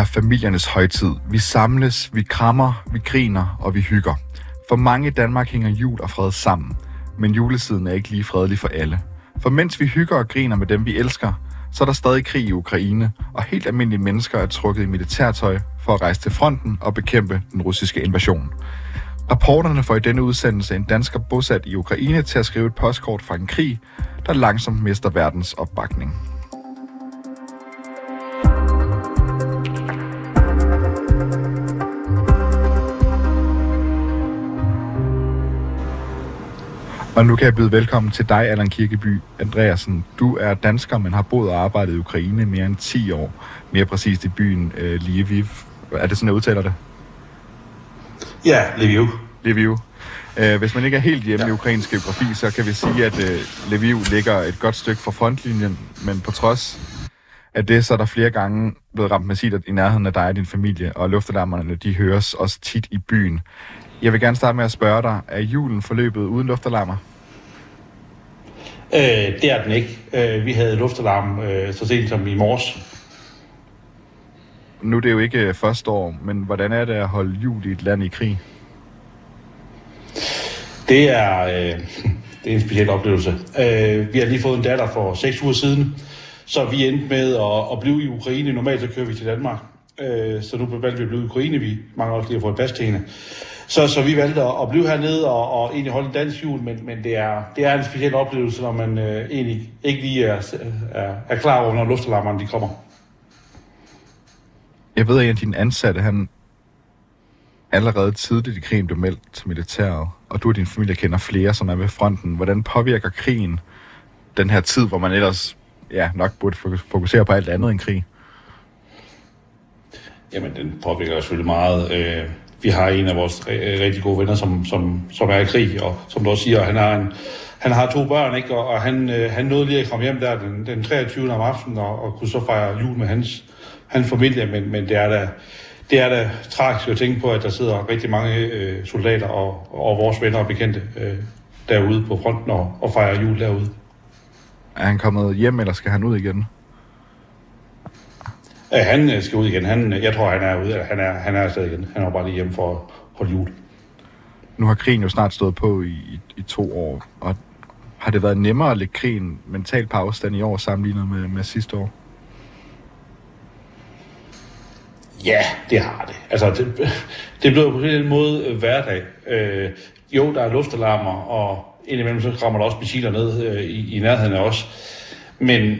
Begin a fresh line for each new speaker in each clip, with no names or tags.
Er familiernes højtid. Vi samles, vi krammer, vi griner og vi hygger. For mange i Danmark hænger jul og fred sammen. Men julesiden er ikke lige fredelig for alle. For mens vi hygger og griner med dem, vi elsker, så er der stadig krig i Ukraine, og helt almindelige mennesker er trukket i militærtøj for at rejse til fronten og bekæmpe den russiske invasion. Rapporterne får i denne udsendelse en dansker bosat i Ukraine til at skrive et postkort fra en krig, der langsomt mister verdens opbakning. Og nu kan jeg byde velkommen til dig, Allan Kirkeby Andreasen. Du er dansker, men har boet og arbejdet i Ukraine mere end 10 år. Mere præcist i byen uh, Lviv. Er det sådan, jeg udtaler det?
Ja, Lviv.
Lviv. Uh, hvis man ikke er helt hjemme ja. i ukrainsk geografi, så kan vi sige, at uh, Lviv ligger et godt stykke fra frontlinjen, men på trods af det, så er der flere gange blevet ramt massivt i nærheden af dig og din familie, og luftalarmerne, de høres også tit i byen. Jeg vil gerne starte med at spørge dig, er julen forløbet uden luftalarmer?
Øh, det er den ikke. Øh, vi havde luftalarm øh, så sent som i morges.
Nu er det jo ikke første år, men hvordan er det at holde jul i et land i krig?
Det er, øh, det er en speciel oplevelse. Øh, vi har lige fået en datter for seks uger siden, så vi endte med at, at blive i Ukraine. Normalt så kører vi til Danmark, øh, så nu valgte vi at blive i Ukraine. Vi mange også lige at få et pas til hende. Så, så vi valgte at, at blive hernede og, og egentlig holde en dansk jul, men, men det, er, det er en speciel oplevelse, når man øh, egentlig ikke lige er, er, er klar over, når luftalarmerne de kommer.
Jeg ved, at en af dine ansatte, han allerede tidligt i krigen blev meldt til militæret, og du og din familie kender flere, som er ved fronten. Hvordan påvirker krigen den her tid, hvor man ellers ja, nok burde fokusere på alt andet end krig?
Jamen, den påvirker selvfølgelig meget. Øh, vi har en af vores rigtig gode venner, som, som, som er i krig, og som du også siger, han har, en, han har to børn, ikke? og, og han, øh, han nåede lige at komme hjem der den, den 23. om aftenen, og, og kunne så fejre jul med hans, hans familie, men, men det er da, det er da tragisk at tænke på, at der sidder rigtig mange øh, soldater og, og vores venner og bekendte øh, derude på fronten og, og fejrer jul derude.
Er han kommet hjem, eller skal han ud igen?
Ja, han øh, skal ud igen. Han, jeg tror, han er ude. Han er, han er afsted igen. Han er bare lige hjemme for at holde jul.
Nu har krigen jo snart stået på i, i, to år, og har det været nemmere at lægge krigen mentalt på afstand i år sammenlignet med, med sidste år?
Ja, det har det. Altså, det, det blev på en måde øh, hverdag. Øh, jo, der er luftalarmer, og indimellem så rammer der også missiler ned øh, i, i nærheden af os. Men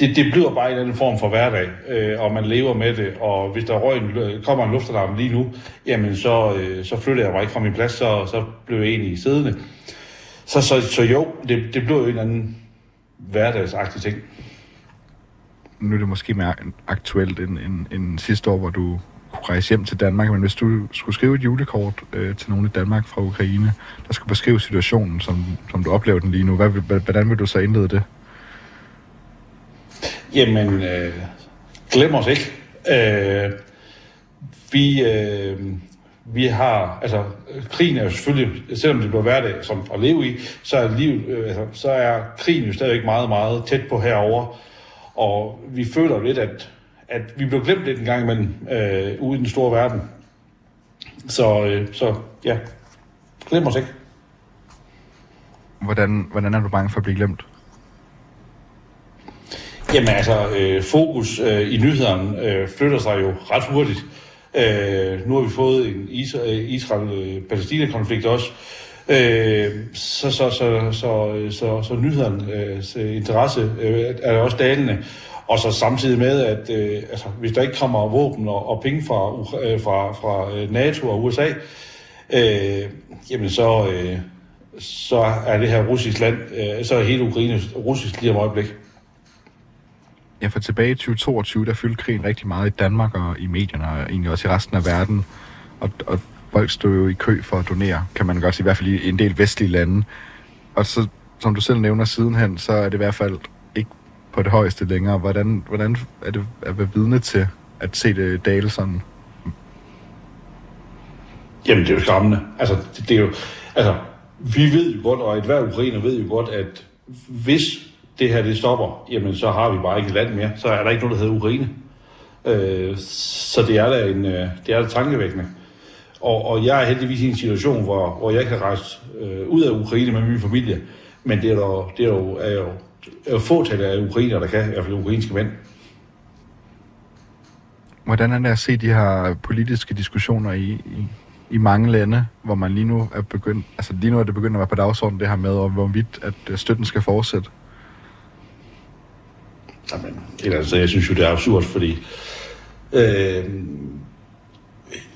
det, det bliver bare en anden form for hverdag, øh, og man lever med det, og hvis der røg en, kommer en luftalarm lige nu, jamen så, øh, så flytter jeg mig ikke fra min plads, så, så bliver jeg egentlig siddende. Så, så, så jo, det, det bliver jo en anden hverdagsagtig ting.
Nu er det måske mere aktuelt end, end, end sidste år, hvor du kunne rejse hjem til Danmark, men hvis du skulle skrive et julekort øh, til nogen i Danmark fra Ukraine, der skulle beskrive situationen, som, som du oplever den lige nu, hvad, hvordan vil du så indlede det?
Jamen, øh, glem os ikke. Øh, vi, øh, vi har, altså, krigen er jo selvfølgelig, selvom det bliver hverdag som at leve i, så er, liv, øh, altså, så er krigen jo stadigvæk meget, meget tæt på herover. Og vi føler lidt, at, at vi blev glemt lidt en gang imellem øh, ude i den store verden. Så, øh, så ja, glem os ikke.
Hvordan, hvordan er du bange for at blive glemt?
Jamen altså, øh, fokus øh, i nyhederne øh, flytter sig jo ret hurtigt. Øh, nu har vi fået en øh, Israel-Palæstina-konflikt også. Øh, så, så, så, så, så, så nyhedernes øh, interesse øh, er også dalende. Og så samtidig med, at øh, altså, hvis der ikke kommer våben og, og penge fra, øh, fra, fra øh, NATO og USA, øh, jamen så, øh, så er det her russisk land, øh, så er hele Ukraine russisk lige om øjeblikket.
Ja, for tilbage i 2022, der fyldte krigen rigtig meget i Danmark og i medierne, og egentlig også i resten af verden. Og, og folk stod jo i kø for at donere, kan man godt sige, i hvert fald i en del vestlige lande. Og så, som du selv nævner sidenhen, så er det i hvert fald ikke på det højeste længere. Hvordan, hvordan er det at være vidne til at se det dale sådan?
Jamen, det er jo skræmmende. Altså, det, det er jo... Altså, vi ved jo godt, og et hver ukrainer ved jo godt, at hvis det her det stopper, jamen så har vi bare ikke et land mere. Så er der ikke noget, der hedder Ukraine. Øh, så det er da en, øh, det er da tankevækkende. Og, og jeg er heldigvis i en situation, hvor, hvor jeg kan rejse øh, ud af Ukraine med min familie, men det er jo, det er jo, er jo, er fåtal af ukrainer, der kan, i hvert fald ukrainske mænd.
Hvordan er det at se de her politiske diskussioner i, i, i mange lande, hvor man lige nu er begyndt, altså lige nu er det begyndt at være på dagsordenen det her med, og hvorvidt at øh, støtten skal fortsætte?
Jamen, altså, jeg synes jo, det er absurd, fordi øh,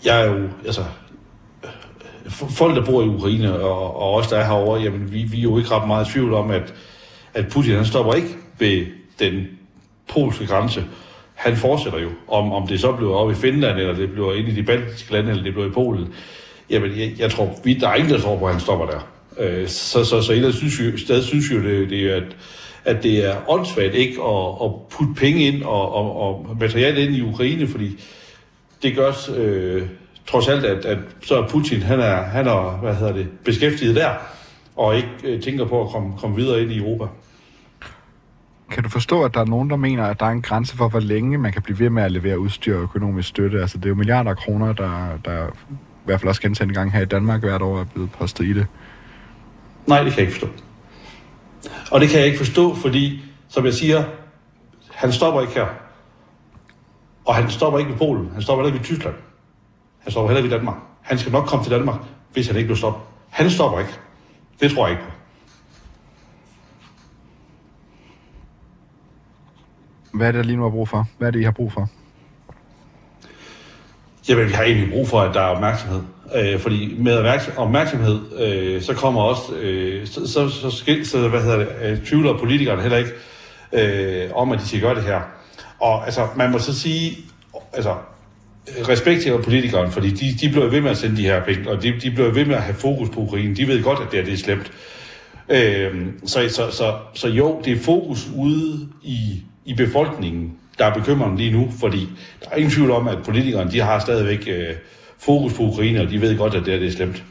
jeg er jo, altså, folk, der bor i Ukraine, og, og os, der er herovre, jamen, vi, vi er jo ikke ret meget i tvivl om, at, at Putin, han stopper ikke ved den polske grænse. Han fortsætter jo. Om, om det så bliver op i Finland, eller det bliver ind i de baltiske lande, eller det bliver i Polen. Jamen, jeg, jeg tror, vi, der er ingen, der tror på, at han stopper der. Øh, så, så, så ellers synes vi, stadig synes jo, det, det er, at, at det er åndssvagt ikke at, at putte penge ind og, og, og materiale ind i Ukraine, fordi det gør øh, trods alt, at, at så Putin, han er, han er hvad hedder det, beskæftiget der, og ikke øh, tænker på at komme, komme videre ind i Europa.
Kan du forstå, at der er nogen, der mener, at der er en grænse for, hvor længe man kan blive ved med at levere udstyr og økonomisk støtte? Altså, det er jo milliarder af kroner, der, der i hvert fald også gentagende gang her i Danmark hvert år er blevet postet i det.
Nej, det kan jeg ikke forstå. Og det kan jeg ikke forstå, fordi, som jeg siger, han stopper ikke her. Og han stopper ikke ved Polen. Han stopper ikke ved Tyskland. Han stopper heller ikke i Danmark. Han skal nok komme til Danmark, hvis han ikke bliver stoppet. Han stopper ikke. Det tror jeg ikke på.
Hvad er det, der lige nu er brug for? Hvad er det, I har brug for?
Jamen, vi har egentlig brug for, at der er opmærksomhed. Øh, fordi med opmærksomhed, øh, så kommer også, øh, så, så, så, så, så, hvad hedder det, øh, tvivler politikerne heller ikke øh, om, at de skal gøre det her. Og altså, man må så sige, altså, respekt til politikerne, fordi de, de bliver ved med at sende de her penge, og de, de bliver ved med at have fokus på Ukraine. De ved godt, at det, er, det er slemt. Øh, så, så, så, så jo, det er fokus ude i, i befolkningen, der er bekymrende lige nu, fordi der er ingen tvivl om, at politikerne de har stadigvæk øh, fokus på Ukraine, og de ved godt, at det, er, det er slemt.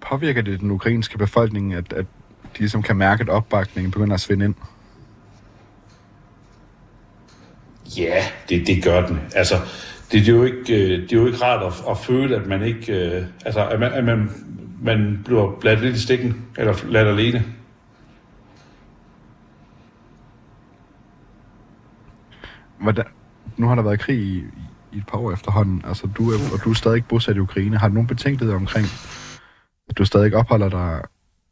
Påvirker det den ukrainske befolkning, at, at de ligesom kan mærke, at opbakningen begynder at svinde ind?
Ja, det, det gør den. Altså, det, det, er jo ikke, øh, det er jo ikke rart at, at føle, at man ikke, øh, altså, at man, at man, man bliver bladt lidt i stikken, eller ladt alene.
Hvordan, nu har der været krig i, i et par år efterhånden. Altså, du er, og du er stadig bosat i Ukraine. Har du nogen betænkelighed omkring, at du stadig opholder dig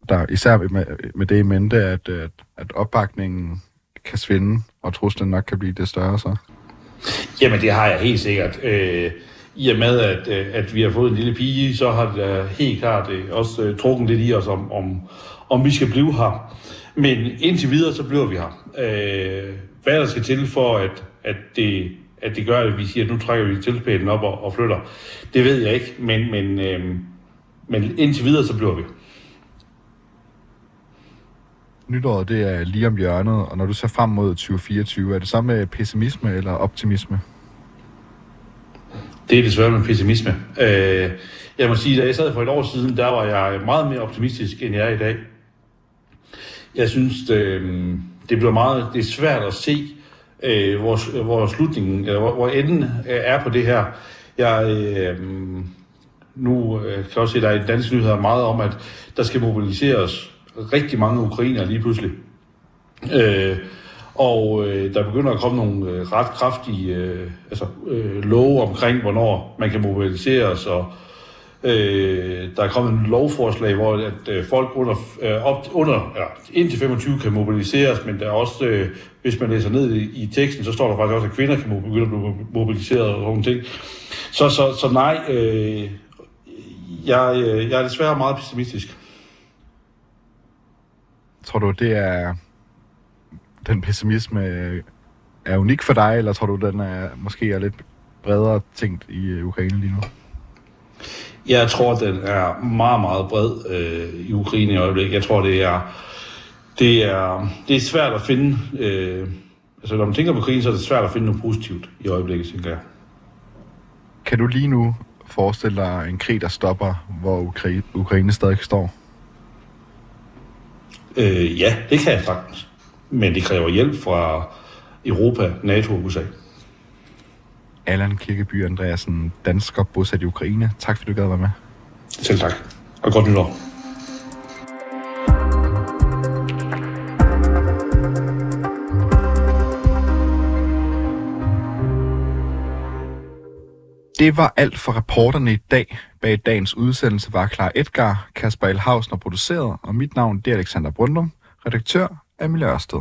der, især med, med det i mente, at, at, at opbakningen kan svinde, og truslen nok kan blive det større så?
Jamen, det har jeg helt sikkert. Øh, I og med, at, øh, at vi har fået en lille pige, så har det helt klart det, også øh, trukket lidt i os, om, om, om vi skal blive her. Men indtil videre, så bliver vi her. Øh, hvad der skal til for, at, at, det, at det gør, at vi siger, at nu trækker vi tilspælen op og, og flytter, det ved jeg ikke. Men, men, øh, men indtil videre, så bliver vi
nytåret det er lige om hjørnet, og når du ser frem mod 2024, er det så med pessimisme eller optimisme?
Det er desværre med pessimisme. Øh, jeg må sige, da jeg sad for et år siden, der var jeg meget mere optimistisk, end jeg er i dag. Jeg synes, det, det bliver meget det er svært at se, øh, hvor, hvor slutningen, eller hvor, hvor enden øh, er på det her. Jeg, øh, nu øh, kan jeg også se, at der er i dansk nyheder meget om, at der skal mobiliseres rigtig mange ukrainer lige pludselig. Øh, og øh, der begynder at komme nogle øh, ret kraftige øh, altså, øh, love omkring, hvornår man kan mobiliseres, og øh, der er kommet en lovforslag, hvor at, øh, folk under, øh, op, under ja, indtil 25 kan mobiliseres, men der er også, øh, hvis man læser ned i, i teksten, så står der faktisk også, at kvinder kan begynde at blive mobiliseret og sådan ting. Så, så, så nej, øh, jeg, øh, jeg er desværre meget pessimistisk.
Tror du, det er den pessimisme er unik for dig, eller tror du, den er måske er lidt bredere tænkt i øh, Ukraine lige nu?
Jeg tror, den er meget, meget bred øh, i Ukraine i øjeblikket. Jeg tror, det er, det er, det er svært at finde... Øh, altså, når man tænker på krigen, så er det svært at finde noget positivt i øjeblikket, tænker jeg.
Kan du lige nu forestille dig en krig, der stopper, hvor Ukraine stadig står?
Øh, ja, det kan jeg faktisk. Men det kræver hjælp fra, Europa, NATO og USA.
Allan Kirkeby Andreasen, dansker bosat i Ukraine. Tak fordi du gad være med.
Selv tak. Og godt nytår.
Det var alt for reporterne i dag. Bag dagens udsendelse var Klar Edgar, Kasper Elhausen og produceret, og mit navn det er Alexander Brundum, redaktør Emilie Ørsted.